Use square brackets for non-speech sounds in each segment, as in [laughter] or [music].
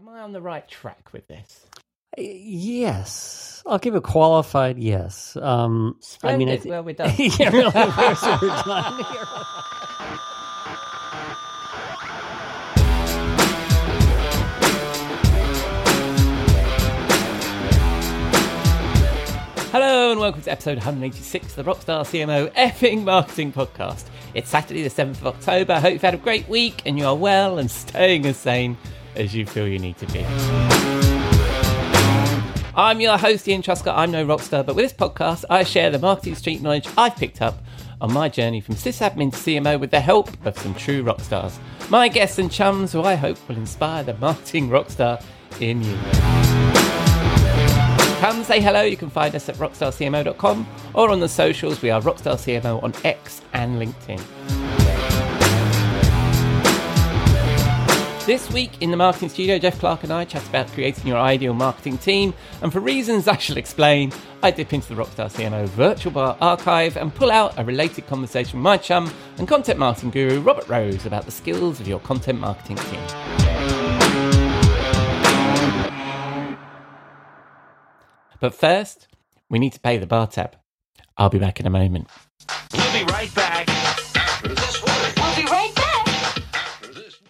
Am I on the right track with this? Yes, I'll give a qualified yes. Um, I mean, I Splendid. thi- well, we're done. [laughs] yeah, really, we're done here. [laughs] Hello and welcome to episode 186 of the Rockstar CMO effing marketing podcast. It's Saturday, the 7th of October. I hope you've had a great week and you are well and staying as sane as you feel you need to be. I'm your host, Ian Truscott. I'm no rockstar, but with this podcast, I share the marketing street knowledge I've picked up on my journey from sysadmin to CMO with the help of some true rock stars. My guests and chums who I hope will inspire the marketing rockstar in you. Come say hello. You can find us at rockstarcmo.com or on the socials. We are Rockstar CMO on X and LinkedIn. This week in the marketing studio, Jeff Clark and I chat about creating your ideal marketing team. And for reasons I shall explain, I dip into the Rockstar CMO virtual bar archive and pull out a related conversation with my chum and content marketing guru, Robert Rose, about the skills of your content marketing team. But first, we need to pay the bar tab. I'll be back in a moment. We'll be right back.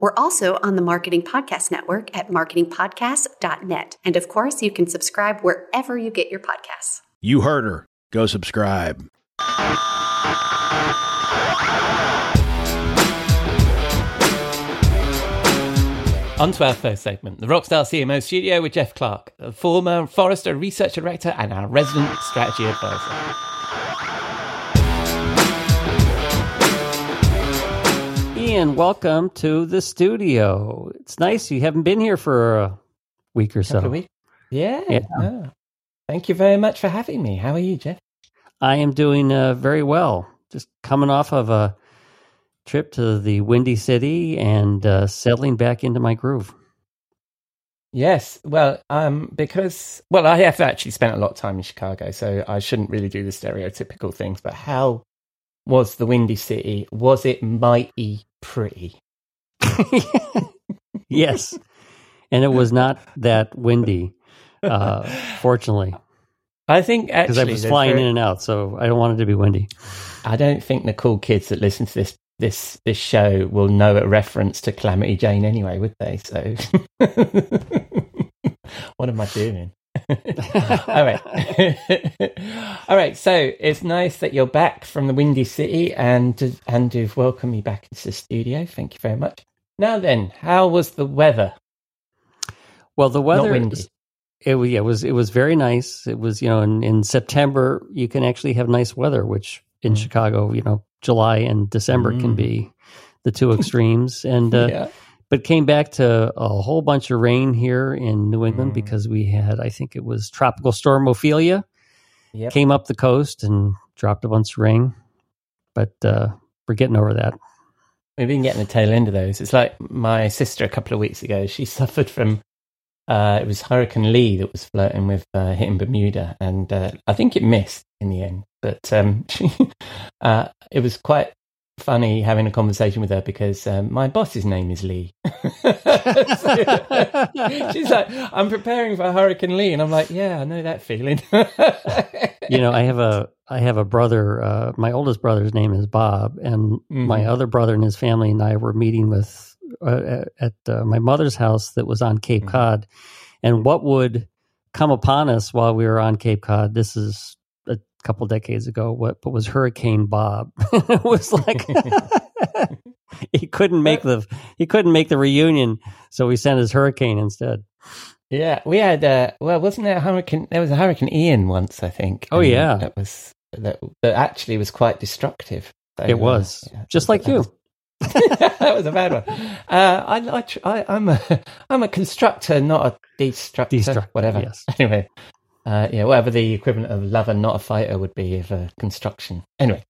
We're also on the Marketing Podcast Network at marketingpodcast.net. And of course, you can subscribe wherever you get your podcasts. You heard her. Go subscribe. On to our first segment, the Rockstar CMO studio with Jeff Clark, a former Forrester Research Director and our resident strategy advisor. Ian, welcome to the studio. It's nice you haven't been here for a week or so. Weeks. Yeah. Yeah. Oh. Thank you very much for having me. How are you, Jeff? I am doing uh, very well. Just coming off of a trip to the Windy City and uh, settling back into my groove. Yes. Well, um, because well, I have actually spent a lot of time in Chicago, so I shouldn't really do the stereotypical things. But how was the Windy City? Was it mighty pretty? [laughs] yes, and it was not that windy, uh, [laughs] fortunately, I think actually because I was flying very- in and out, so I don't want it to be windy. I don't think the cool kids that listen to this this this show will know a reference to Calamity Jane anyway, would they? So, [laughs] what am I doing? [laughs] All right, [laughs] all right. So it's nice that you're back from the Windy City and and you've welcomed me back into the studio. Thank you very much. Now then, how was the weather? Well, the weather Not windy. It, yeah, it was it was very nice. It was you know in, in September you can actually have nice weather, which in Mm. Chicago you know July and December can Mm. be the two extremes. And uh, [laughs] yeah. But came back to a whole bunch of rain here in New England Mm. because we had I think it was tropical storm Ophelia Yep. came up the coast and dropped a bunch of rain. But uh, we're getting over that. We've been getting the tail end of those. It's like my sister a couple of weeks ago. She [laughs] suffered from uh, it was Hurricane Lee that was flirting with uh, hitting Bermuda, and uh, I think it missed in the end. But um, [laughs] uh, it was quite funny having a conversation with her because um, my boss's name is Lee. [laughs] She's like, "I'm preparing for Hurricane Lee," and I'm like, "Yeah, I know that feeling." [laughs] you know, I have a I have a brother. Uh, my oldest brother's name is Bob, and my Mhm. other brother and his family and I were meeting with uh, at uh, my mother's house that was on Cape Mhm. Cod. And what would come upon us while we were on Cape Cod? This is couple decades ago. What, what was Hurricane Bob? [laughs] it was like [laughs] he couldn't make the he couldn't make the reunion, so we sent his hurricane instead. Yeah, we had. Uh, well, wasn't there a hurricane? There was a Hurricane Ian once, I think. Oh, yeah. that was that. That actually was quite destructive. So, It was uh, yeah, just like you. was- [laughs] that was a bad one. Uh, I, I, tr- I, I'm a, I'm a constructor, not a destructor. Destructor, whatever. yes. Anyway, uh, yeah, whatever the equivalent of lover, not a fighter, would be of a construction. Anyway,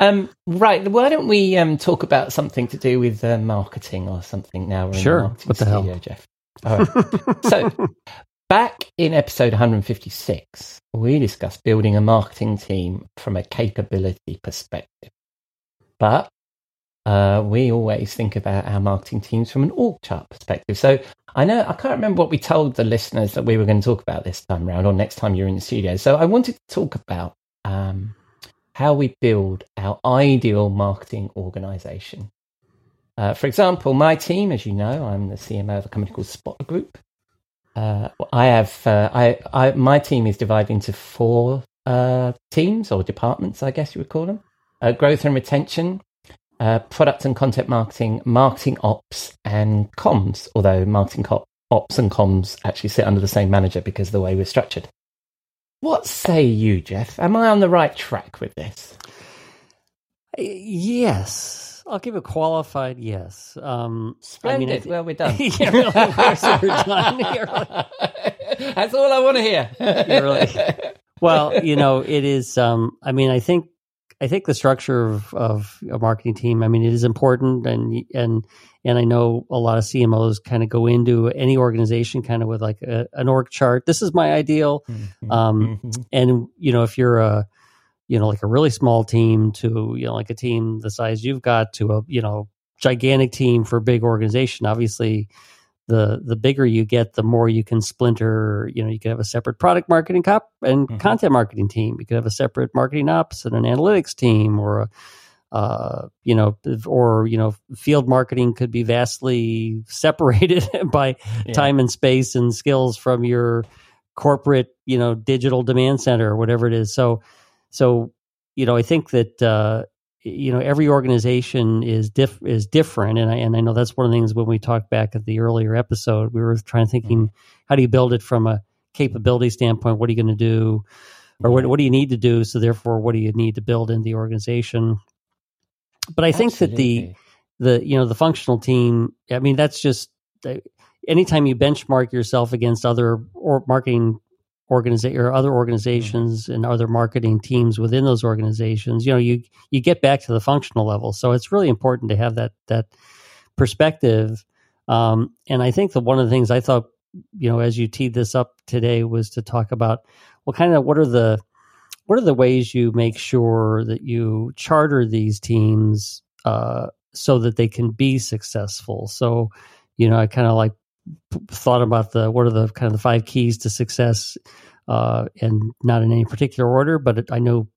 um, right. Why don't we um, talk about something to do with uh, marketing or something now? We're in Sure. What the hell? Jeff? Right. so, [laughs] back in episode 156, we discussed building a marketing team from a capability perspective. But uh, we always think about our marketing teams from an org chart perspective. So I know I can't remember what we told the listeners that we were going to talk about this time around or next time you're in the studio. So I wanted to talk about um, how we build our ideal marketing organization. Uh, for example, my team, as you know, I'm the CMO of a company called Spot Group. Uh, I have uh, I, I my team is divided into four uh, teams or departments, I guess you would call them: uh, growth and retention, uh, product and content marketing, marketing ops, and comms. Although marketing ops and comms actually sit under the same manager because of the way we're structured. What say you, Jeff? Am I on the right track with this? Yes, I'll give a qualified yes. Um, I mean, I Splendid. well, we're done. [laughs] Yeah, really, we're done. Really- [laughs] That's all I want to hear. Really- well, you know, it is. Um, I mean, I think I think the structure of, of a marketing team. I mean, it is important, and and and I know a lot of CMOs kind of go into any organization kind of with like a, an org chart. This is my ideal, um, Mhm. and you know, if you're a you know like a really small team to you know like a team the size you've got to a you know gigantic team for a big organization, obviously the the bigger you get, the more you can splinter. You know, you could have a separate product marketing cop and Mhm. content marketing team. You could have a separate marketing ops and an analytics team, or a uh, you know, or you know, field marketing could be vastly [laughs] separated [laughs] by Yeah. time and space and skills from your corporate, you know, digital demand center or whatever it is. So, so you know, I think that uh, you know every organization is diff- is different, and I and I know that's one of the things when we talked back at the earlier episode, we were trying to thinking, how do you build it from a capability standpoint? What are you going to do, or what what do you need to do? So therefore, what do you need to build in the organization? But I think that the the you know the functional team i mean that's just uh, anytime you benchmark yourself against other or marketing organiza- or other organizations and other marketing teams within those organizations you know you you get back to the functional level. So it's really important to have that that perspective. Um, and i think that one of the things i thought you know as you teed this up today was to talk about well kind of what are the what are the ways you make sure that you charter these teams uh, so that they can be successful? So, you know, I kind of like thought about the what are the kind of the five keys to success, uh, and not in any particular order, but it, I know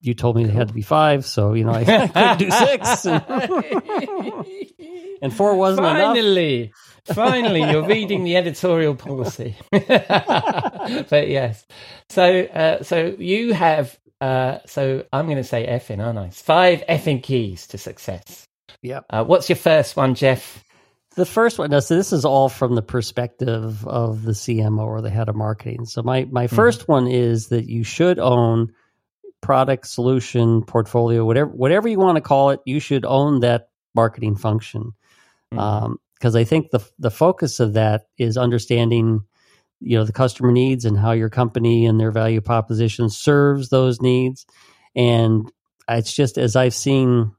you told me they had to be five, so you know I, [laughs] I couldn't do six, [laughs] and, four wasn't enough. finally, finally, you're reading the editorial policy. [laughs] but yes, so uh, so you have. Uh, so I'm going to say effing, aren't I? Five effing keys to success. Yeah. Uh, what's your first one, Jeff? The first one, no, so this is all from the perspective of the CMO or the head of marketing. So my my mm-hmm. 1st one is that you should own product, solution, portfolio, whatever whatever you want to call it. You should own that marketing function mm-hmm. um, because I think the the focus of that is understanding you know the customer needs and how your company and their value proposition serves those needs and it's just as I've seen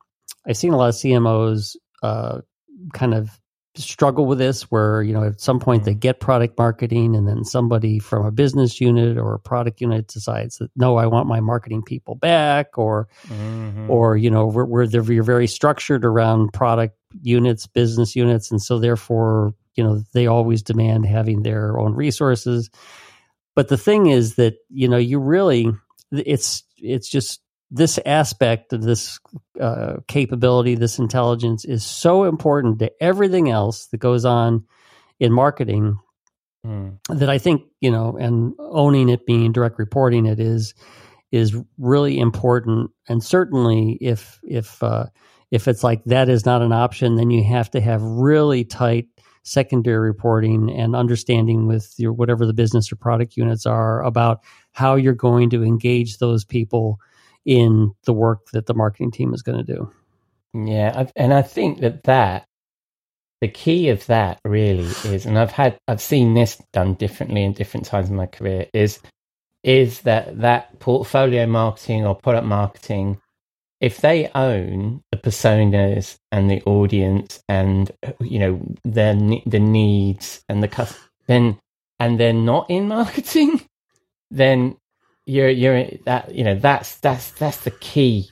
I've seen a lot of CMOs uh, kind of struggle with this where you know at some point they get product marketing and then somebody from a business unit or a product unit decides that no I want my marketing people back or Mhm. or you know where, where they're you're very structured around product units business units and so therefore you know they always demand having their own resources but the thing is that you know you really it's it's just this aspect of this uh, capability this intelligence is so important to everything else that goes on in marketing Mm. that I think you know, and owning it, being direct reporting it is is really important. And certainly, if if uh, if it's like that is not an option, then you have to have really tight secondary reporting and understanding with your whatever the business or product units are about how you're going to engage those people in the work that the marketing team is going to do. Yeah, I've, and I think that that the key of that really is, and I've had I've seen this done differently in different times in my career is is that that portfolio marketing or product marketing, if they own the personas and the audience and you know their the needs and the then and they're not in [laughs] marketing, then you're you're that you know that's that's that's the key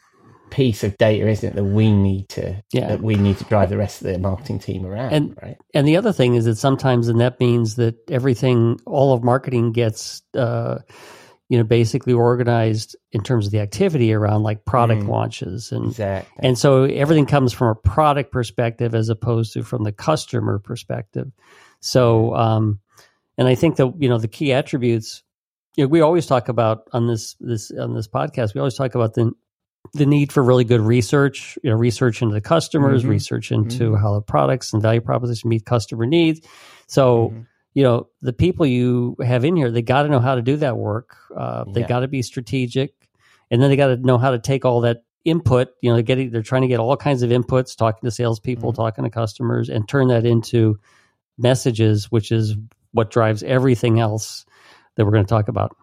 piece of data, isn't it? That we need to Yeah. that we need to drive the rest of the marketing team around, And- right? And the other thing is that sometimes, and that means that everything, all of marketing gets, uh, you know, basically organized in terms of the activity around like product Mm. launches and Exactly. and so everything comes from a product perspective as opposed to from the customer perspective. So, um, and I think that you know the key attributes. You know, we always talk about on this this on this podcast. We always talk about the the need for really good research. You know, research into the customers, Mhm. research into Mhm. how the products and value proposition meet customer needs. So, Mhm. you know, the people you have in here, they got to know how to do that work. Uh, they Yeah. got to be strategic, and then they got to know how to take all that input. You know, they're getting they're trying to get all kinds of inputs, talking to salespeople, Mhm. talking to customers, and turn that into messages, which is what drives everything else that we're going to talk about.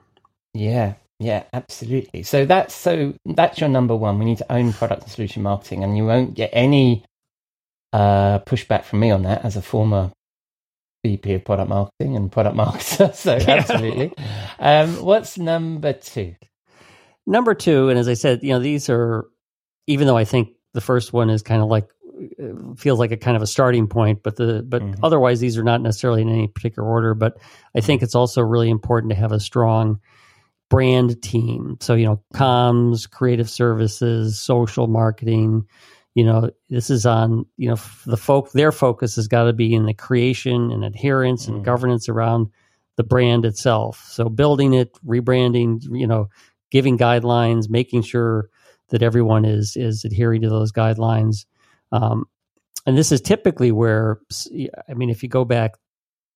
Yeah, yeah, absolutely. So that's so that's your number one. We need to own product and solution marketing, and you won't get any uh, pushback from me on that as a former VP of product marketing and product [laughs] marketer. So absolutely. Um, what's number two? Number two, and as I said, you know, these are even though I think the first one is kind of like feels like a kind of a starting point, but the but Mhm. otherwise these are not necessarily in any particular order. But I think it's also really important to have a strong brand team. So you know, comms, creative services, social marketing. You know, this is on you know the folk. Their focus has got to be in the creation and adherence and Mm. governance around the brand itself. So building it, rebranding. You know, giving guidelines, making sure that everyone is is adhering to those guidelines. Um, and this is typically where I mean, if you go back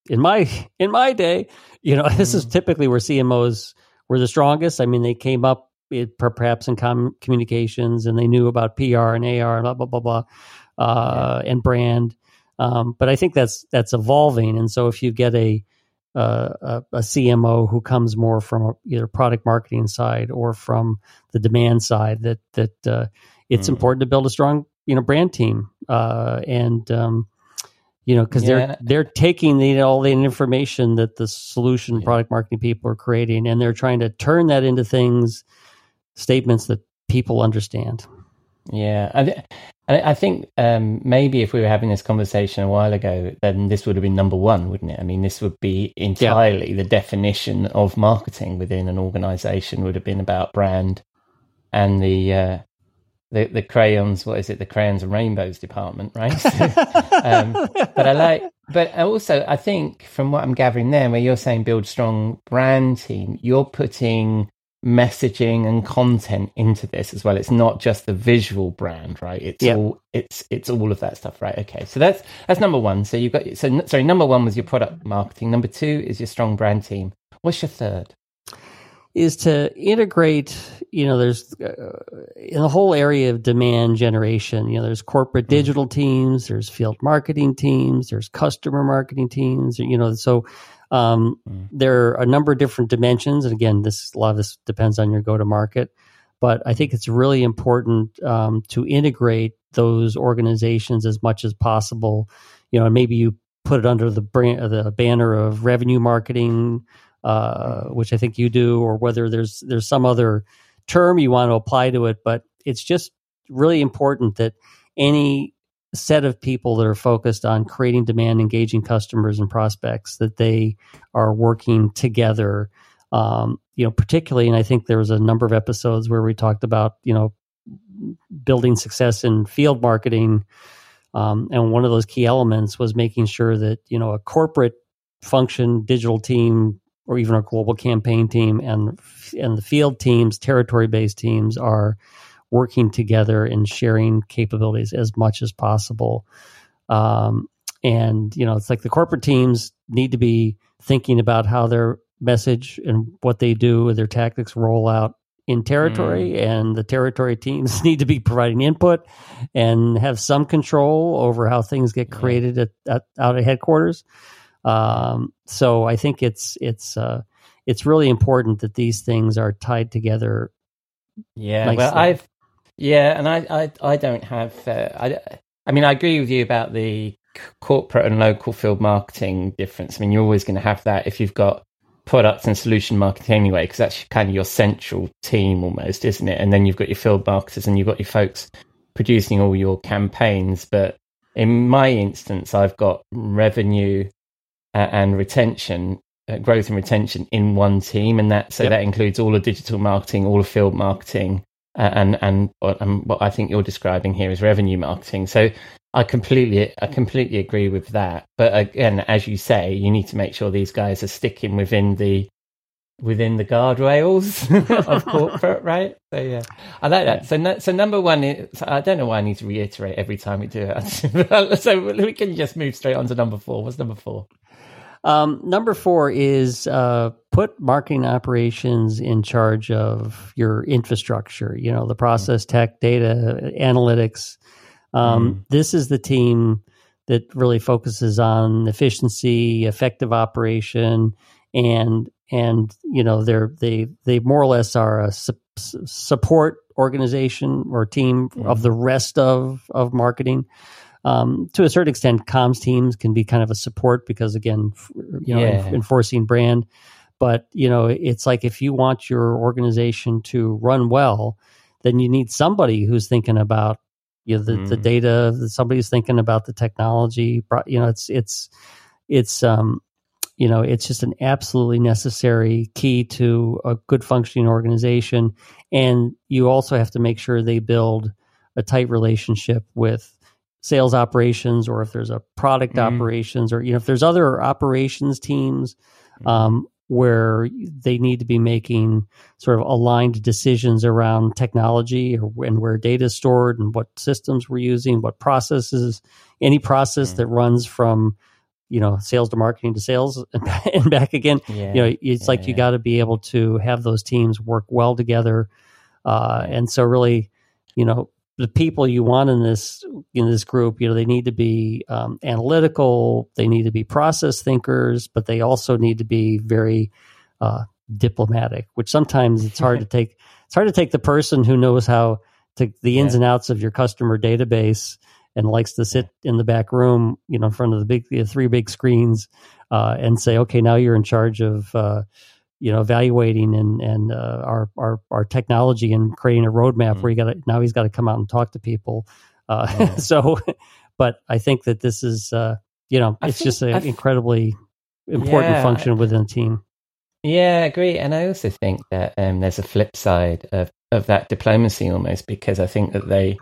in my [laughs] in my day, you know, [laughs] this is typically where CMOs were the strongest. I mean, they came up it, perhaps in com- communications and they knew about PR and AR and blah blah blah blah uh, and brand. Um, but I think that's that's evolving, and so if you get a uh, a, a CMO who comes more from either product marketing side or from the demand side, that that uh, it's Mm. important to build a strong you know brand team uh, and um, you know because Yeah. they're they're taking the, all the information that the solution Yeah. product marketing people are creating and they're trying to turn that into things statements that people understand. Yeah, I, th- I I think um, maybe if we were having this conversation a while ago, then this would have been number one, wouldn't it? I mean, this would be entirely the definition of marketing within an organization would have been about brand and the uh, the the crayons. What is it? The crayons and rainbows department, right? [laughs] um, but I like, but also I think from what I'm gathering there, where you're saying build strong brand team, you're putting messaging and content into this as well. It's not just the visual brand, right? It's Yeah. all it's it's all of that stuff, right? Okay, so that's that's number one. So you've got so sorry, number one was your product marketing. Number two is your strong brand team. What's your third? Is to integrate you know there's uh, in the whole area of demand generation you know there's corporate digital teams there's field marketing teams there's customer marketing teams you know so um, Mm. there are a number of different dimensions and again this a lot of this depends on your go to market but i think it's really important um, to integrate those organizations as much as possible you know and maybe you put it under the brand the banner of revenue marketing uh, which I think you do, or whether there's there's some other term you want to apply to it. But it's just really important that any set of people that are focused on creating demand, engaging customers and prospects, that they are working together. Um, you know, particularly, and I think there was a number of episodes where we talked about you know building success in field marketing. Um, and one of those key elements was making sure that you know a corporate function, digital team, or even our global campaign team and and the field teams, territory based teams are working together and sharing capabilities as much as possible. Um, and you know, it's like the corporate teams need to be thinking about how their message and what they do, with their tactics roll out in territory, and the territory teams [laughs] need to be providing input and have some control over how things get created at, at out at headquarters. Um, so I think it's it's uh, it's really important that these things are tied together. Yeah, nicely. well, I've yeah, and I I, I don't have. Uh, I I mean, I agree with you about the corporate and local field marketing difference. I mean, you're always going to have that if you've got product and solution marketing anyway, because that's kind of your central team almost, isn't it? And then you've got your field marketers and you've got your folks producing all your campaigns. But in my instance, I've got revenue and retention, uh, growth and retention in one team, and that so Yep. that includes all of digital marketing, all of field marketing, uh, and and what, and what I think you're describing here is revenue marketing. So I completely I completely agree with that. But again, as you say, you need to make sure these guys are sticking within the within the guardrails [laughs] of corporate, right? So yeah, I like that. So no, so number one, is, I don't know why I need to reiterate every time we do it. [laughs] so we can just move straight on to number four. What's number four? Um, number four is uh, put marketing operations in charge of your infrastructure. You know, the process tech, data, analytics. Um, This is the team that really focuses on efficiency, effective operation, and and you know they're they they more or less are a su- su- support organization or team of the rest of of marketing um, to a certain extent, comms teams can be kind of a support because, again, you know, Yeah. enforcing brand. But you know, it's like if you want your organization to run well, then you need somebody who's thinking about you know, the, the Mm. data. that Somebody's thinking about the technology. You know, it's it's it's um, you know, it's just an absolutely necessary key to a good functioning organization. And you also have to make sure they build a tight relationship with sales operations or if there's a product Mm. operations or you know if there's other operations teams um, where they need to be making sort of aligned decisions around technology or, and where data is stored and what systems we're using what processes any process Mm. that runs from you know sales to marketing to sales [laughs] and back again Yeah, you know it's like you yeah. got to be able to have those teams work well together uh, and so really you know the people you want in this in this group you know they need to be um, analytical they need to be process thinkers but they also need to be very uh, diplomatic which sometimes it's hard to [laughs] take it's hard to take the person who knows how to the ins Yeah. and outs of your customer database and likes to sit in the back room you know in front of the big the three big screens uh, and say okay now you're in charge of uh, you know evaluating and and uh, our our our technology and creating a roadmap Mm. where you got to now he's got to come out and talk to people. Uh, Yeah. [laughs] so, but I think that this is uh, you know I it's think- just an incredibly important Yeah, function within a team. Yeah, I agree. And I also think that um, there's a flip side of, of that diplomacy almost because I think that they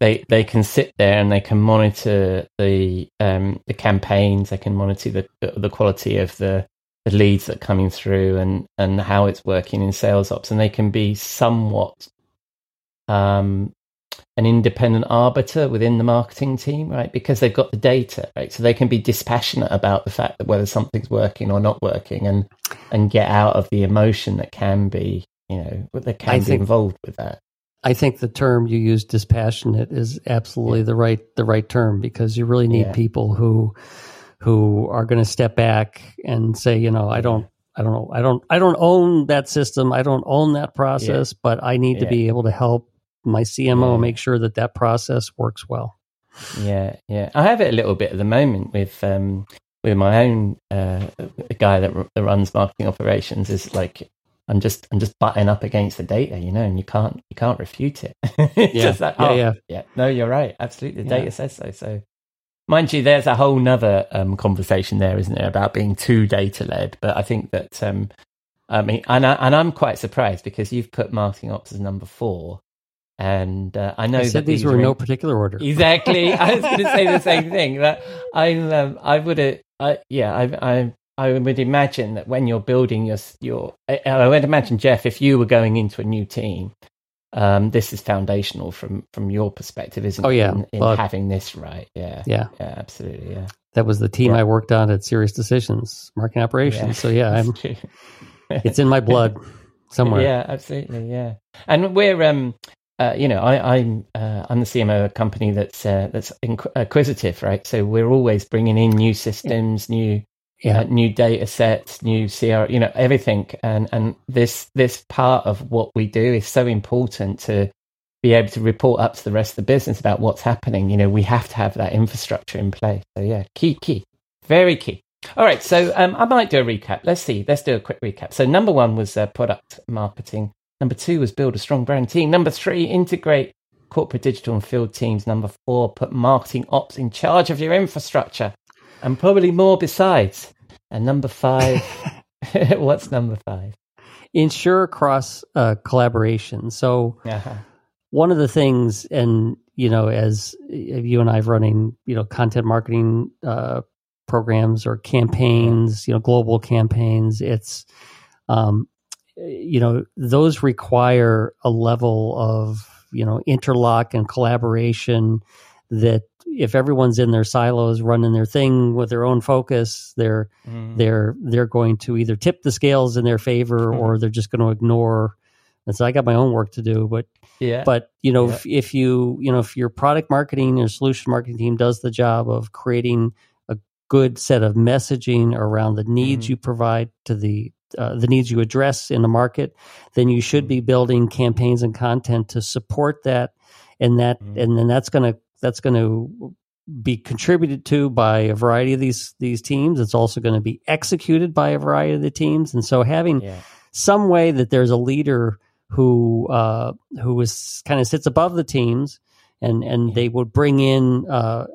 they they can sit there and they can monitor the um, the campaigns, they can monitor the the quality of the, the leads that are coming through and, and how it's working in sales ops, and they can be somewhat um, an independent arbiter within the marketing team, right? Because they've got the data, right? So they can be dispassionate about the fact that whether something's working or not working, and and get out of the emotion that can be, you know, that can I be think- involved with that. I think the term you use, dispassionate, is absolutely the right the right term because you really need Yeah. people who who are going to step back and say, you know, I don't. I don't know. I don't. I don't own that system. I don't own that process, but I need to be able to help my CMO Yeah. make sure that that process works well. Yeah, yeah. I have it a little bit at the moment with um with my own uh guy that, r- that runs marketing operations is like I'm just I'm just butting up against the data, you know, and you can't you can't refute it. [laughs] Yeah, just like, yeah, oh, yeah. yeah. No, you're right. Absolutely, the Yeah. data says so. So, mind you, there's a whole nother um, conversation there, isn't there, about being too data led? But I think that um, I mean, and I, and I'm quite surprised because you've put marketing ops as number four, and uh, I know I said that these were in no particular order. Exactly. [laughs] I was going to say the same thing. That I'm. Um, I would. I, yeah. I. I. I would imagine that when you're building your your. I, I would imagine Jeff, if you were going into a new team, um, this is foundational from from your perspective, isn't Oh, it? yeah. In, in Well- having this right. Yeah. Yeah, Yeah. Absolutely. Yeah. that was the team Yeah. I worked on at SiriusDecisions, marketing operations. So yeah, I'm. [laughs] It's in my blood. somewhere. Yeah, absolutely. Yeah, and we're um, uh, you know, I, I'm uh, I'm the CMO of a company that's uh, that's acquisitive, right? So we're always bringing in new systems, new Yeah. new data sets, new CR, you know, everything. And and this this part of what we do is so important to be able to report up to the rest of the business about what's happening. You know, we have to have that infrastructure in place. So yeah, key, key, very key. All right, so um, I might do a recap. Let's see. Let's do a quick recap. So number one was uh, product marketing. Number two was build a strong brand team. Number three, integrate corporate digital and field teams. Number four, put marketing ops in charge of your infrastructure, and probably more besides. And number five, [laughs] [laughs] what's number five? Ensure cross uh, collaboration. So Uh-huh. one of the things, and you know, as you and I have running, you know, content marketing uh, programs or campaigns, you know, global campaigns, it's, um, you know, those require a level of you know interlock and collaboration that if everyone's in their silos running their thing with their own focus, they're Mm. they're they're going to either tip the scales in their favor or they're just going to ignore. And so I got my own work to do, but Yeah. but you know Yeah. if, if you you know if your product marketing or solution marketing team does the job of creating a good set of messaging around the needs Mhm. you provide to the uh, the needs you address in the market, then you should be building campaigns and content to support that, and that Mhm. and then that's going to that's going to be contributed to by a variety of these these teams. It's also going to be executed by a variety of the teams, and so having yeah. some way that there's a leader who uh, who is kind of sits above the teams, and and Yeah. they would bring in uh,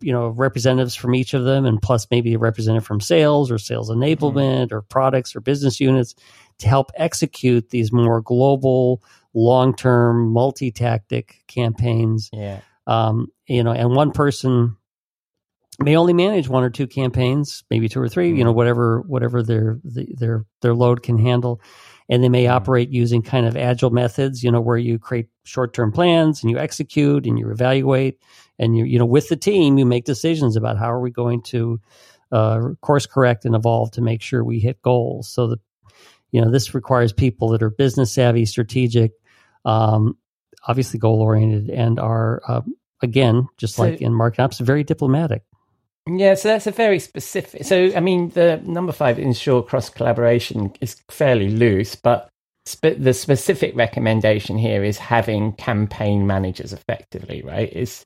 you know representatives from each of them, and plus maybe a representative from sales or sales enablement or products or business units to help execute these more global, long term, multi tactic campaigns Yeah. Um, you know, and one person may only manage one or two campaigns, maybe two or 3 you know, whatever whatever their the- their their load can handle, and they may Mhm. operate using kind of agile methods, you know, where you create short term plans and you execute and you evaluate, and you you know with the team you make decisions about how are we going to uh, course correct and evolve to make sure we hit goals. So that you know this requires people that are business savvy, strategic, um, obviously goal oriented, and are um, again just So- like in market ops, very diplomatic. Yeah, so that's a very specific. So, I mean, the number five, ensure cross collaboration, is fairly loose, but spe- the specific recommendation here is having campaign managers effectively, right? Is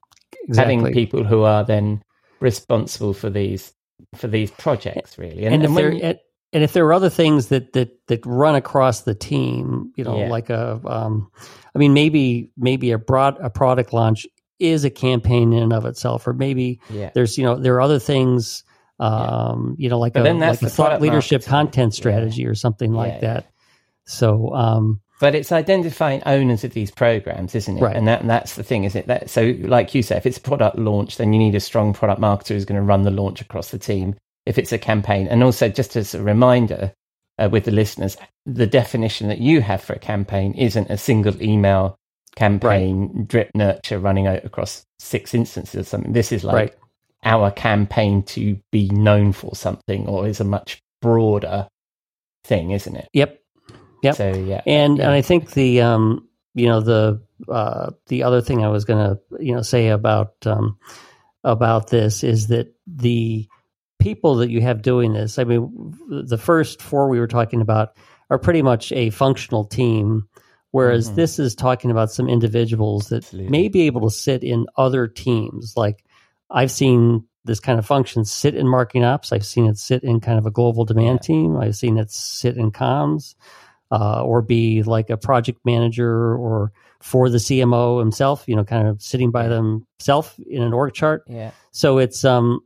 Exactly. having people who are then responsible for these for these projects, really. and, if when there you- and, and if there are other things that that that run across the team, you know, Yeah. like a, um, I mean, maybe maybe a broad a product launch is a campaign in and of itself, or maybe yeah, there's you know there are other things, um, you know, like But a like a the thought leadership marketing. content Yeah. strategy or something like Yeah, yeah. that. So, um, but it's identifying owners of these programs, isn't it? Right. And that and that's the thing, is it? That so, like you say, if it's a product launch, then you need a strong product marketer who's going to run the launch across the team. If it's a campaign, and also just as a reminder uh, with the listeners, the definition that you have for a campaign isn't a single email campaign drip nurture running out across six instances or something. This is like Right. our campaign to be known for something, or is a much broader thing, isn't it? yep, Yep. So yeah, And Yeah. and I think the um you know the uh the other thing I was gonna you know say about um about this is that the people that you have doing this, I mean the first four we were talking about are pretty much a functional team, whereas Mhm. this is talking about some individuals that Absolutely. may be able to sit in other teams. Like I've seen this kind of function sit in marketing ops. I've seen it sit in kind of a global demand Yeah. team. I've seen it sit in comms uh, or be like a project manager or for the CMO himself, you know, kind of sitting by themselves in an org chart. yeah. So it's um,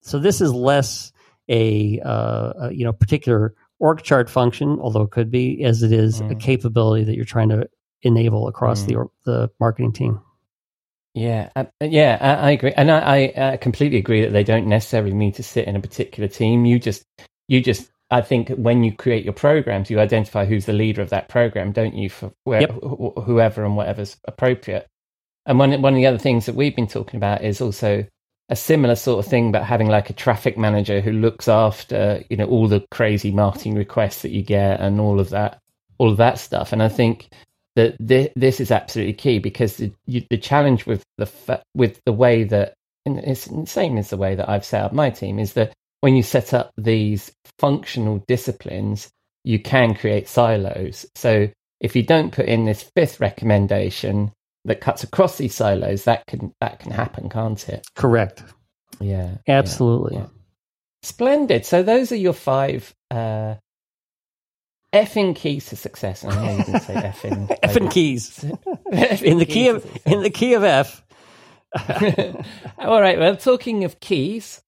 so this is less a, uh, a you know particular org chart function, although it could be, as it is a Mm. capability that you're trying to enable across the Mm. or, the marketing team. Yeah, uh, yeah, I, I agree, and I, I uh, completely agree that they don't necessarily need to sit in a particular team. You just, you just, I think when you create your programs, you identify who's the leader of that program, don't you? For where, Yep. wh- whoever and whatever's appropriate. And one one of the other things that we've been talking about is also a similar sort of thing, but having like a traffic manager who looks after you know all the crazy marketing requests that you get and all of that, all of that stuff. And I think that thi- this is absolutely key because the, you, the challenge with the with the way that it's the same as the way that I've set up my team is that when you set up these functional disciplines, you can create silos. So if you don't put in this fifth recommendation that cuts across these silos, that can that can happen, can't it? Correct. Yeah, yeah, Absolutely. yeah. Splendid. So those are your five uh, effing keys to success. I know you didn't say [laughs] effing. F and keys [laughs] [laughs] in the key of in the key of F. All right. Well, talking of keys,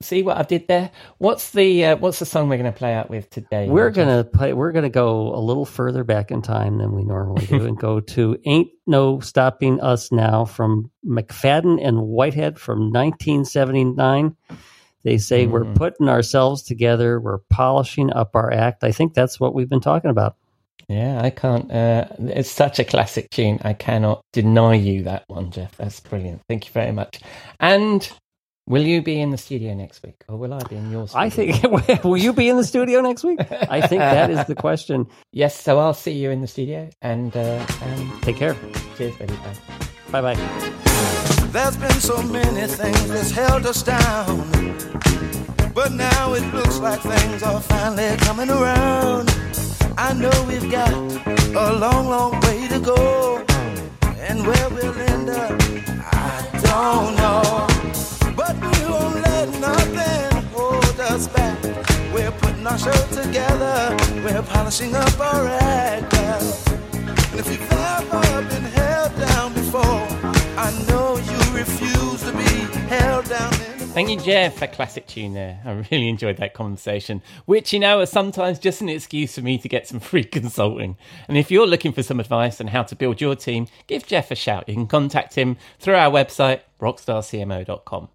see what I did there. What's the uh, what's the song we're going to play out with today? We're gonna play. We're gonna go a little further back in time than we normally do, and go to "Ain't No Stopping Us Now" from McFadden and Whitehead from 1979. They say we're Mm. putting ourselves together. We're polishing up our act. I think that's what we've been talking about. Yeah, I can't. Uh, it's such a classic tune. I cannot deny you that one, Jeff. That's brilliant. Thank you very much. And will you be in the studio next week, or will I be in your? Studio? I think. [laughs] will you be in the studio next week? I think that is the question. yes. So I'll see you in the studio, and uh, um, Take care. cheers, buddy. Bye. Bye bye. There's been so many things that's held us down. But now it looks like things are finally coming around. I know we've got a long, long way to go. And where we'll end up, I don't know. But we won't let nothing hold us back. We're putting our show together. We're polishing up our act. And if you've ever been held down before, I know you refuse to be held down. Thank you, Jeff. A classic tune there. I really enjoyed that conversation, which, you know, is sometimes just an excuse for me to get some [laughs] free consulting. And if you're looking for some advice on how to build your team, give Jeff a shout. You can contact him through our website, rockstarcmo.com.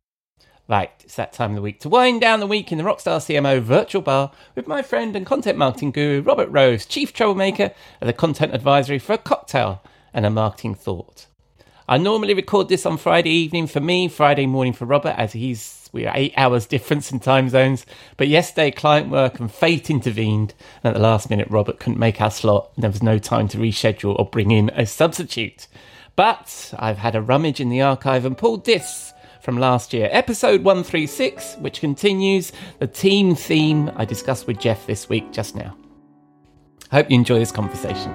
Right, it's that time of the week to wind down the week in the Rockstar CMO virtual bar with my friend and content marketing guru, Robert Rose, chief troublemaker at the Content Advisory for a cocktail and a marketing thought. I normally record this on Friday evening for me, Friday morning for Robert, as he's we are eight hours difference in time zones. But yesterday, client work and fate intervened, and at the last minute, Robert couldn't make our slot. And there was no time to reschedule or bring in a substitute. But I've had a rummage in the archive and pulled this from last year, episode 136, which continues the team theme I discussed with Jeff this week just now. Hope you enjoy this conversation.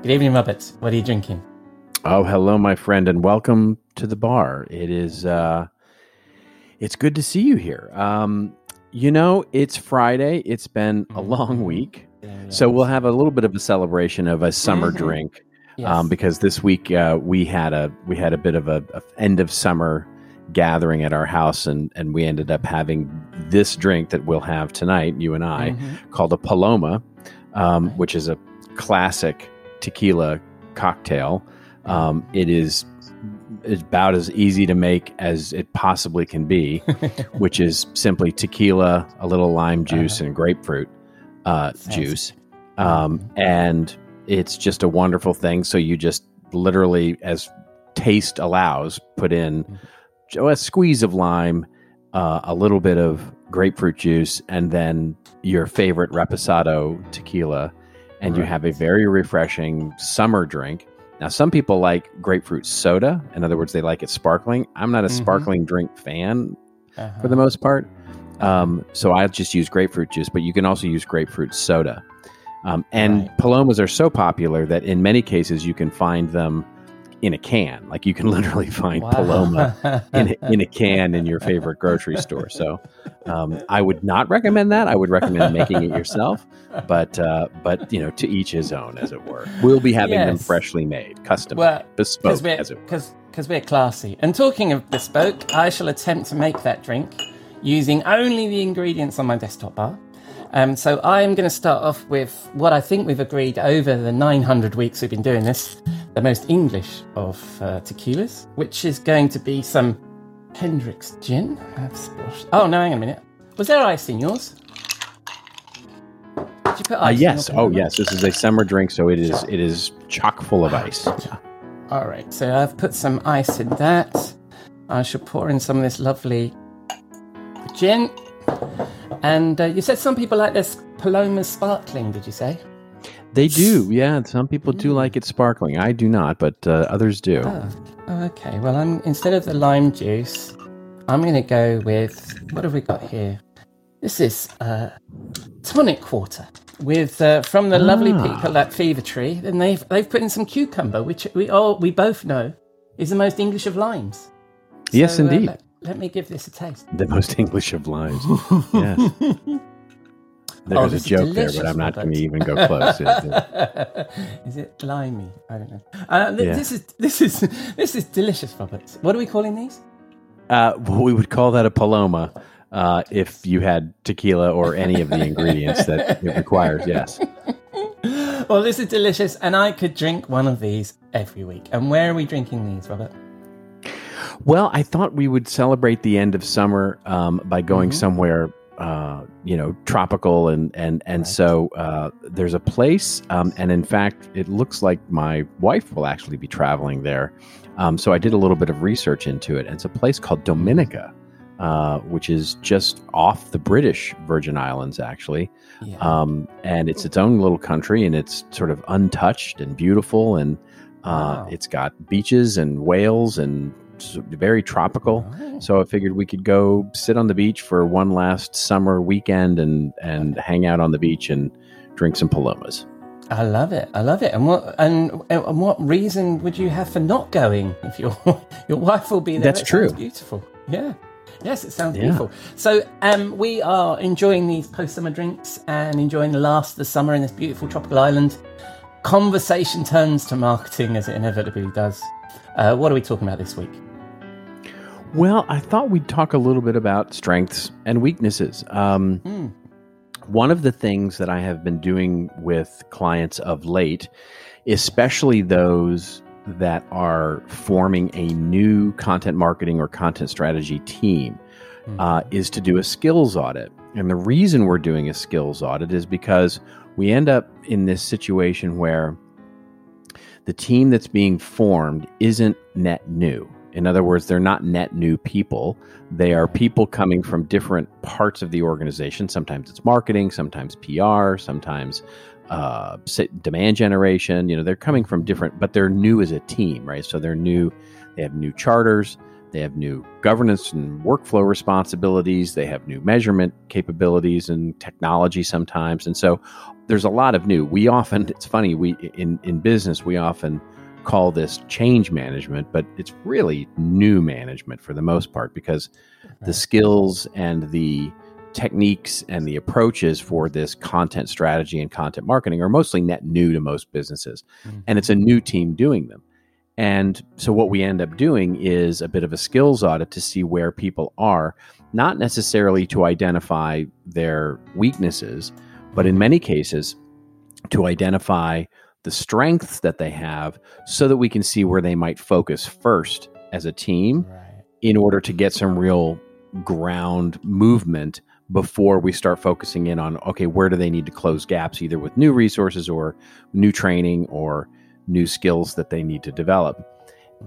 Good evening, Muppets. What are you drinking? Oh, hello, my friend, and welcome to the bar. It is uh it's good to see you here. Um, you know, it's Friday. It's been a long week. So we'll have a little bit of a celebration of a summer Mhm. drink. Yes. Um, because this week uh, we had a we had a bit of a, a end of summer gathering at our house and and we ended up having this drink that we'll have tonight, you and I, Mhm. called a Paloma, um, which is a classic tequila cocktail. Um, it is about as easy to make as it possibly can be, [laughs] which is simply tequila, a little lime juice, and grapefruit uh, juice, um, and it's just a wonderful thing. So you just literally, as taste allows, put in jo- a squeeze of lime, uh, a little bit of grapefruit juice, and then your favorite reposado tequila, and you have a very refreshing summer drink. Now, some people like grapefruit soda. In other words, they like it sparkling. I'm not a Mhm. sparkling drink fan Uh-huh. for the most part. Um, so I just use grapefruit juice, but you can also use grapefruit soda. Um, and Right. palomas are so popular that in many cases you can find them in a can. Like you can literally find Wow. paloma [laughs] in a, in a can in your favorite grocery store. So um, I would not recommend that. I would recommend making it yourself. But uh, but you know, to each his own, as it were. We'll be having them freshly made, custom, Well, bespoke, because as it were. cause, 'cause we're classy. And talking of bespoke, I shall attempt to make that drink using only the ingredients on my desktop bar. Um, so I'm going to start off with what I think we've agreed over the 900 weeks we've been doing this, the most English of uh, tequilas, which is going to be some Hendrick's gin. Oh, no, hang on a minute. Was there ice in yours? Did you put Uh, ice in yes. Oh, yes. This is a summer drink, so it is it is chock full of ice. [laughs] Oh, All right, so I've put some ice in that. I shall pour in some of this lovely gin. And uh, you said some people like this Paloma sparkling, did you say? They do, yeah. Some people do like it sparkling. I do not, but uh, others do. Oh, oh, okay. Well, I'm instead of the lime juice, I'm going to go with what have we got here? This is uh, tonic water with uh, from the lovely Ah. people at Fever Tree. And they've they've put in some cucumber, which we all we both know is the most English of limes. Yes, So, uh, indeed. Let, let me give this a taste. The most [laughs] English of limes. [laughs] yes. There's Oh, a joke there, but I'm not going to even go close. is it [laughs] limey? I don't know. Uh, th- Yeah. This is this is this is delicious, Robert. What are we calling these? Uh, well, we would call that a paloma uh, if you had tequila or any of the ingredients that it requires. Yes. Well, this is delicious, and I could drink one of these every week. And where are we drinking these, Robert? Well, I thought we would celebrate the end of summer um, by going somewhere, uh, you know, tropical, and and and Right. so uh, there's a place, um, and in fact, it looks like my wife will actually be traveling there. Um, so I did a little bit of research into it. and It's a place called Dominica, uh, which is just off the British Virgin Islands, actually. Yeah. um, and it's its own little country, and it's sort of untouched and beautiful, and uh, Wow. it's got beaches and whales and very tropical. Oh. So I figured we could go sit on the beach for one last summer weekend and and hang out on the beach and drink some palomas. I love it. I love it. And what and, and what reason would you have for not going if your [laughs] your wife will be there? That's true. Beautiful. Yeah. Yes, it sounds Yeah. beautiful. So um, we are enjoying these post-summer drinks and enjoying the last of the summer in this beautiful tropical island. Conversation turns to marketing as it inevitably does. Uh, what are we talking about this week? Well, I thought we'd talk a little bit about strengths and weaknesses. Um, Hmm. One of the things that I have been doing with clients of late, especially those that are forming a new content marketing or content strategy team, uh, is to do a skills audit. And the reason we're doing a skills audit is because we end up in this situation where the team that's being formed isn't net new. In other words, they're not net new people. They are people coming from different parts of the organization. Sometimes it's marketing, sometimes PR, sometimes uh, demand generation. You know, they're coming from different, but they're new as a team, right? So they're new. They have new charters. They have new governance and workflow responsibilities. They have new measurement capabilities and technology sometimes. And so there's a lot of new. We often, it's funny, we in in business we often call this change management, but it's really new management for the most part because the skills and the techniques and the approaches for this content strategy and content marketing are mostly net new to most businesses. Mm-hmm. And it's a new team doing them. And so what we end up doing is a bit of a skills audit to see where people are, not necessarily to identify their weaknesses, but in many cases to identify the strengths that they have so that we can see where they might focus first as a team Right. in order to get some real ground movement before we start focusing in on okay where do they need to close gaps either with new resources or new training or new skills that they need to develop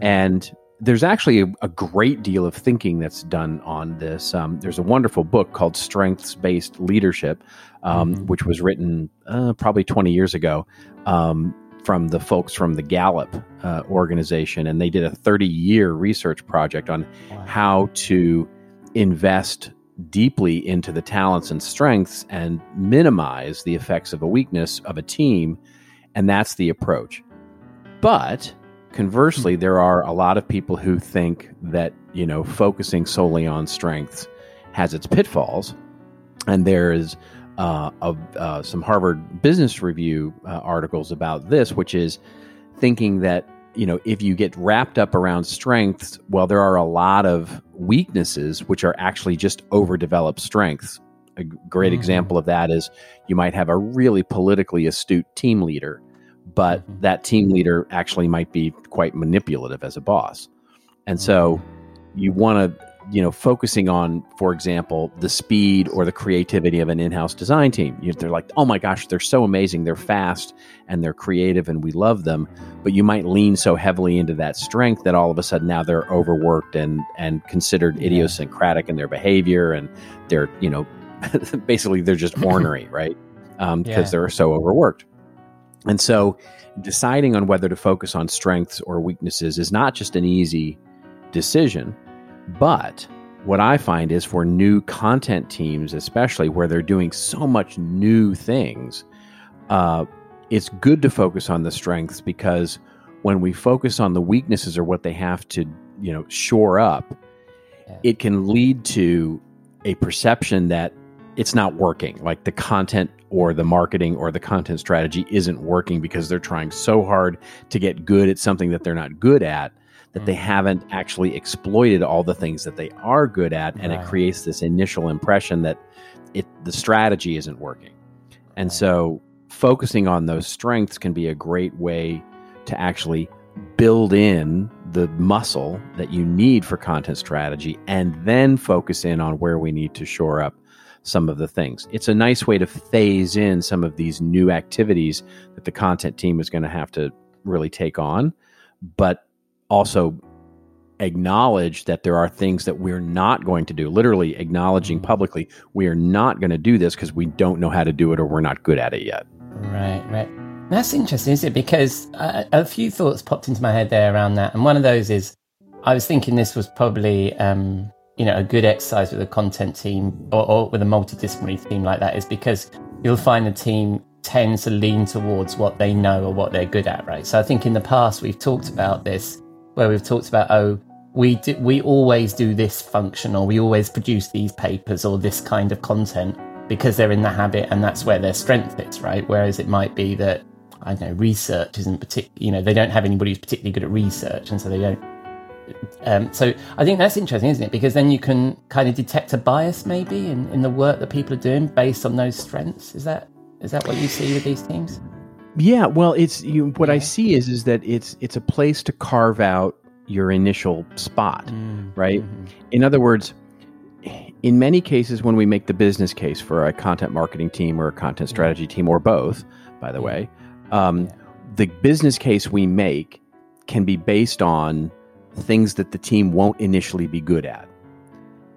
and there's actually a, a great deal of thinking that's done on this um, there's a wonderful book called strengths based leadership um, Mhm. which was written uh, probably 20 years ago um, from the folks from the gallup uh, organization and they did a 30 year research project on Wow. how to invest deeply into the talents and strengths and minimize the effects of a weakness of a team. And that's the approach. But conversely, there are a lot of people who think that, you know, focusing solely on strengths has its pitfalls. And there is uh, of uh, some Harvard Business Review uh, articles about this, which is thinking that you know if you get wrapped up around strengths, well, there are a lot of weaknesses which are actually just overdeveloped strengths. A great Mhm. example of that is you might have a really politically astute team leader, but Mhm. that team leader actually might be quite manipulative as a boss, and so you want to you know, focusing on, for example, the speed or the creativity of an in-house design team. You, they're like, oh my gosh, they're so amazing, they're fast and they're creative, and we love them. But you might lean so heavily into that strength that all of a sudden now they're overworked and and considered idiosyncratic in their behavior, and they're you know, [laughs] basically they're just ornery, right? Because um, Yeah. they're so overworked. And so, deciding on whether to focus on strengths or weaknesses is not just an easy decision. But what I find is for new content teams, especially where they're doing so much new things, uh, it's good to focus on the strengths because when we focus on the weaknesses or what they have to, you know, shore up, it can lead to a perception that it's not working. Like the content or the marketing or the content strategy isn't working because they're trying so hard to get good at something that they're not good at that they Mm. haven't actually exploited all the things that they are good at and it creates this initial impression that it the strategy isn't working. And so focusing on those strengths can be a great way to actually build in the muscle that you need for content strategy and then focus in on where we need to shore up some of the things. It's a nice way to phase in some of these new activities that the content team is going to have to really take on, but also acknowledge that there are things that we're not going to do. Literally acknowledging publicly, we are not going to do this because we don't know how to do it or we're not good at it yet. Right, right. That's interesting, is it? Because uh, a few thoughts popped into my head there around that, and one of those is I was thinking this was probably um, you know a good exercise with a content team or, or with a multidisciplinary team like that is because you'll find the team tends to lean towards what they know or what they're good at, right? So I think in the past we've talked about this where we've talked about oh we do, we always do this function or we always produce these papers or this kind of content because they're in the habit and that's where their strength is, right? Whereas it might be that I don't know research isn't particular, you know, they don't have anybody who's particularly good at research, and so they don't. Um, so I think that's interesting, isn't it? Because then you can kind of detect a bias maybe in, in the work that people are doing based on those strengths. Is that is that what you see with these teams? Yeah, well, it's you, what I see is is that it's it's a place to carve out your initial spot, right? Mhm. In other words, in many cases when we make the business case for a content marketing team or a content strategy team or both, by the Yeah. way, um, Yeah. the business case we make can be based on things that the team won't initially be good at,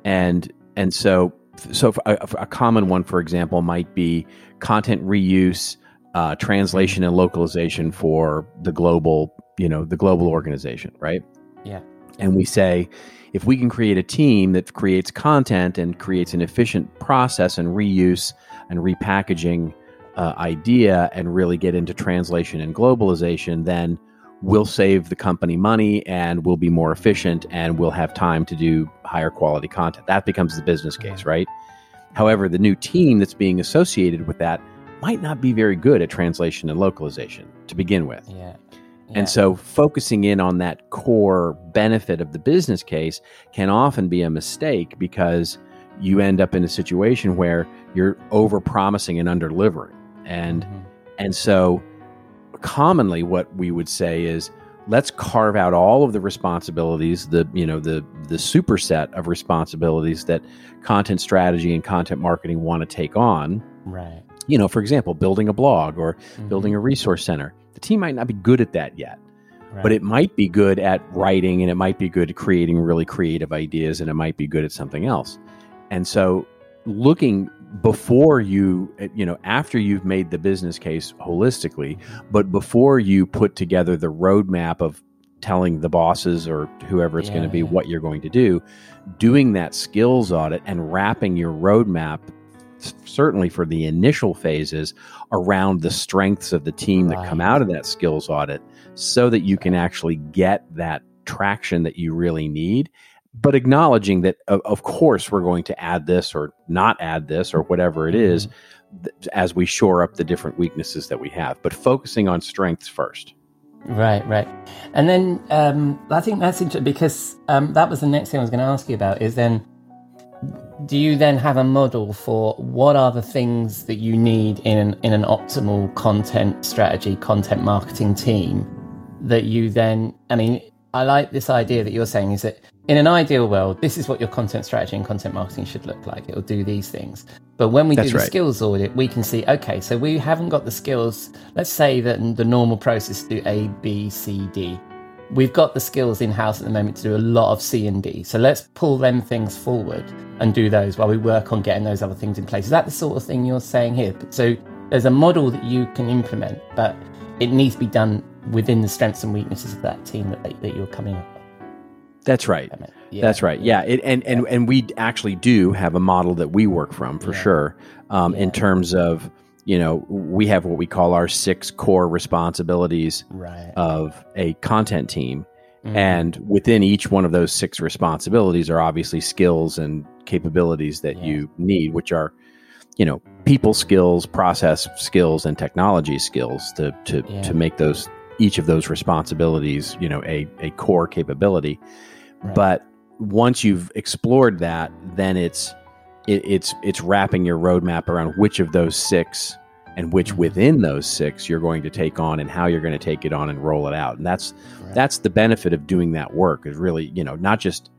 and and so so a, a common one, for example, might be content reuse, uh, translation, and localization for the global, you know, the global organization, right? Yeah. And we say, if we can create a team that creates content and creates an efficient process and reuse and repackaging uh, idea and really get into translation and globalization, then we'll save the company money and we'll be more efficient and we'll have time to do higher quality content. That becomes the business case, right? However, the new team that's being associated with that might not be very good at translation and localization to begin with. Yeah. Yeah. And so focusing in on that core benefit of the business case can often be a mistake because you end up in a situation where you're over promising and under delivering. And Mhm. and so commonly what we would say is let's carve out all of the responsibilities, the you know, the the superset of responsibilities that content strategy and content marketing want to take on. right. You know, for example, building a blog or Mhm. building a resource center. The team might not be good at that yet Right. but it might be good at writing and it might be good at creating really creative ideas and it might be good at something else and so looking before you you know after you've made the business case holistically but before you put together the roadmap of telling the bosses or whoever it's going to be yeah. what you're going to do doing that skills audit and wrapping your roadmap certainly for the initial phases around the strengths of the team that come out of that skills audit so that you can actually get that traction that you really need but acknowledging that of, of course we're going to add this or not add this or whatever it is th- as we shore up the different weaknesses that we have but focusing on strengths first Right, right. And then um, I think that's interesting because um, that was the next thing I was going to ask you about is then do you then have a model for what are the things that you need in an, in an optimal content strategy, content marketing team that you then, I mean, I like this idea that you're saying is that in an ideal world, this is what your content strategy and content marketing should look like. It'll do these things. But when we That's do the right. skills audit, we can see, okay, so we haven't got the skills. Let's say that the normal process to do A, B, C, D. We've got the skills in house at the moment to do a lot of C and D. So let's pull them things forward and do those while we work on getting those other things in place. Is that the sort of thing you're saying here? So there's a model that you can implement, but it needs to be done within the strengths and weaknesses of that team that, that you're coming up with. That's right. Yeah. That's right. Yeah, it, and and and we actually do have a model that we work from for Yeah. sure. Um, In terms of you know, we have what we call our six core responsibilities Right. of a content team, Mhm. and within each one of those six responsibilities are obviously skills and capabilities that Yeah. you need, which are you know people skills, process skills, and technology skills to to Yeah. to make those each of those responsibilities you know a a core capability. Right. But once you've explored that, then it's it, it's it's wrapping your roadmap around which of those six and which Mhm. within those six you're going to take on and how you're going to take it on and roll it out. And that's Right. that's the benefit of doing that work is really you know not just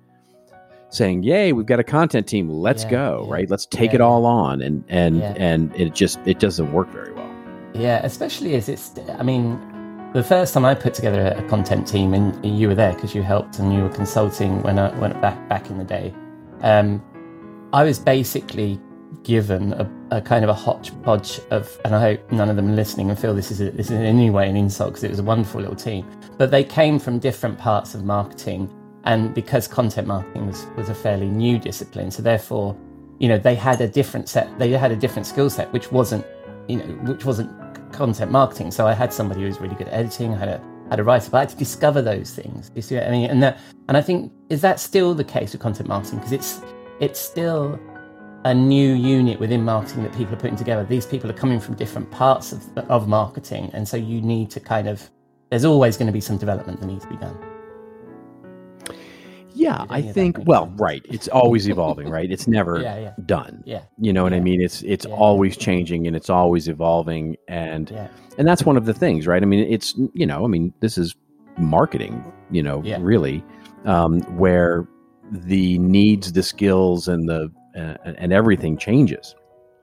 saying yay we've got a content team let's Yeah, go yeah. right let's take Yeah, it all on and and and it just it doesn't work very well Yeah, especially as it's. I mean, the first time I put together a, content team, and you were there because you helped and you were consulting when I went back back in the day. Um, I was basically given a, a kind of a hodgepodge of, and I hope none of them are listening and feel this is a, this is in any way an insult because it was a wonderful little team. But they came from different parts of marketing, and because content marketing was was a fairly new discipline, so therefore, you know, they had a different set. They had a different skill set, which wasn't you know, which wasn't content marketing. So I had somebody who was really good at editing. I had a had a writer, but I had to discover those things. You see what I mean? And that, and I think is that still the case with content marketing because it's it's still a new unit within marketing that people are putting together. These people are coming from different parts of of marketing, and so you need to kind of. There's always going to be some development that needs to be done. Yeah i any of that think well right it's always evolving right? It's never [laughs] Yeah, yeah, done. Yeah, you know what i mean? It's it's Yeah. always changing and it's always evolving and yeah, and that's one of the things right? I mean it's you know i mean this is marketing you know Yeah. really um, where the needs the skills and the uh, and everything changes.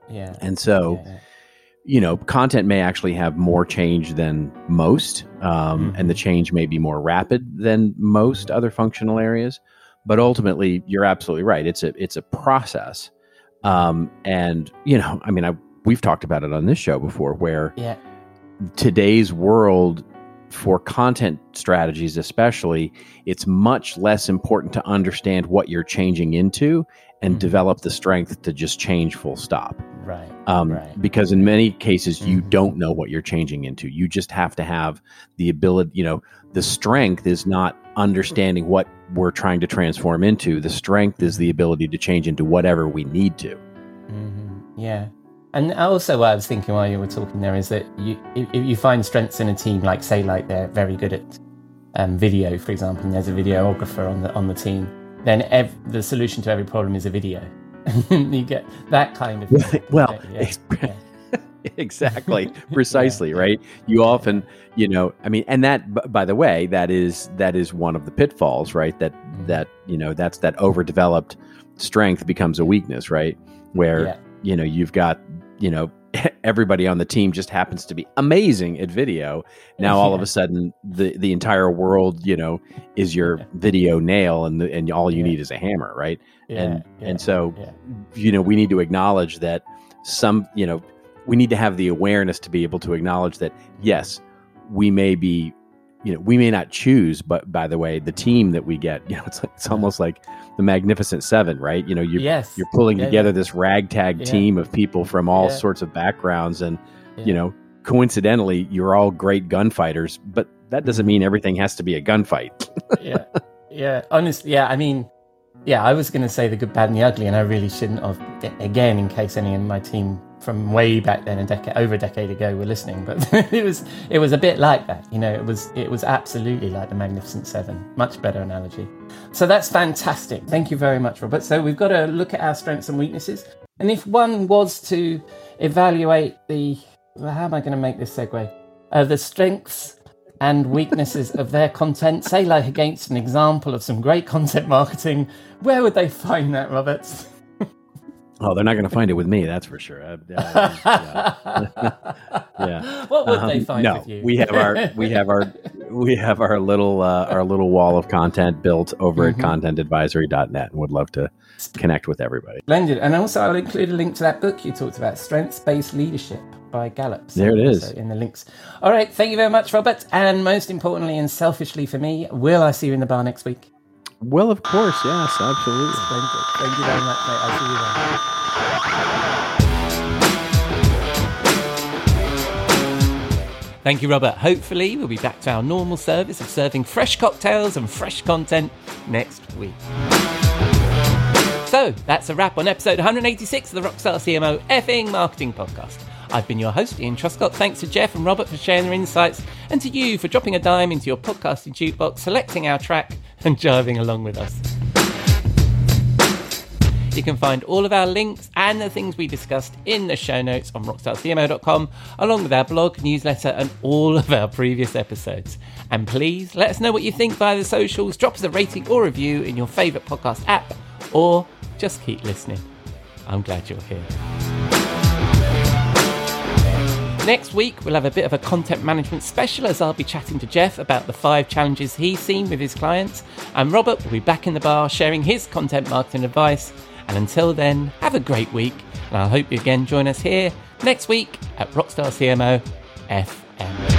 Yeah. and so yeah, yeah. You know content may actually have more change than most um, and the Mhm. change may be more rapid than most other functional areas but ultimately you're absolutely right it's a it's a process um, and you know i mean I, we've talked about it on this show before where yeah. today's world for content strategies especially it's much less important to understand what you're changing into and Mhm. develop the strength to just change full stop Right. um, Right. because in many cases you Mhm. don't know what you're changing into you just have to have the ability you know the strength is not understanding what we're trying to transform into the strength is the ability to change into whatever we need to hmm Yeah. And also, what I was thinking while you were talking there is that you, if, if you find strengths in a team, like say, like they're very good at um, video, for example, and there's a videographer on the on the team, then ev- the solution to every problem is a video. [laughs] you get that kind of well yeah, yeah. [laughs] exactly [laughs] precisely right you often you know i mean and that by the way that is that is one of the pitfalls right that Mhm. that you know that's that overdeveloped strength becomes a weakness right where Yeah. you know you've got you know [laughs] everybody on the team just happens to be amazing at video now all of a [laughs] sudden the the entire world you know is your Yeah. video nail and the, and all you Yeah. need is a hammer right and and so you know we need to acknowledge that some you know we need to have the awareness to be able to acknowledge that yes we may be you know we may not choose but by the way the team that we get [laughs] you know it's like, it's almost like the magnificent seven right you know you yes, you're pulling Yeah, together this ragtag Yeah. team of people from all Yeah. sorts of backgrounds and yeah. you know coincidentally you're all great gunfighters but that doesn't mm-hmm. mean everything has to be a gunfight [laughs] yeah, yeah. Honestly, yeah. I mean, yeah. I was going to say the good, bad, and the ugly, and I really shouldn't have. Again, in case any of my team from way back then, a decade over a decade ago, were listening, but [laughs] it was it was a bit like that. You know, it was it was absolutely like the Magnificent Seven. Much better analogy. So that's fantastic. Thank you very much, Robert. So we've got to look at our strengths and weaknesses, and if one was to evaluate the, well, how am I going to make this segue? Uh, the strengths and weaknesses of their content, say like against an example of some great content marketing, where would they find that, Roberts? [laughs] Oh, they're not going to find it with me. That's for sure. Yeah. [laughs] yeah. What would they Um, find no, with you? we have our we have our [laughs] we have our little uh, our little wall of content built over Mhm. at contentadvisory.net and would love to connect with everybody. Splendid. And also, I'll include a link to that book you talked about, Strengths Based Leadership by Gallup. There it is. in the links. All right. Thank you very much, Robert. And most importantly and selfishly for me, will I see you in the bar next week? Well, of course, [sighs] yes, absolutely. Splendid. Thank you very much, mate. I'll see you then. Thank you, Robert. Hopefully, we'll be back to our normal service of serving fresh cocktails and fresh content next week. So, that's a wrap on episode 186 of the Rockstar CMO effing marketing podcast. I've been your host, Ian Truscott. Thanks to Jeff and Robert for sharing their insights, and to you for dropping a dime into your podcasting jukebox, selecting our track, and jiving along with us. You can find all of our links and the things we discussed in the show notes on rockstarcmo.com, along with our blog, newsletter, and all of our previous episodes. And please let us know what you think via the socials, drop us a rating or review in your favourite podcast app, or just keep listening. I'm glad you're here. Next week, we'll have a bit of a content management special as I'll be chatting to Jeff about the five challenges he's seen with his clients. And Robert will be back in the bar sharing his content marketing advice. And until then, have a great week. And I hope you again join us here next week at Rockstar CMO FM.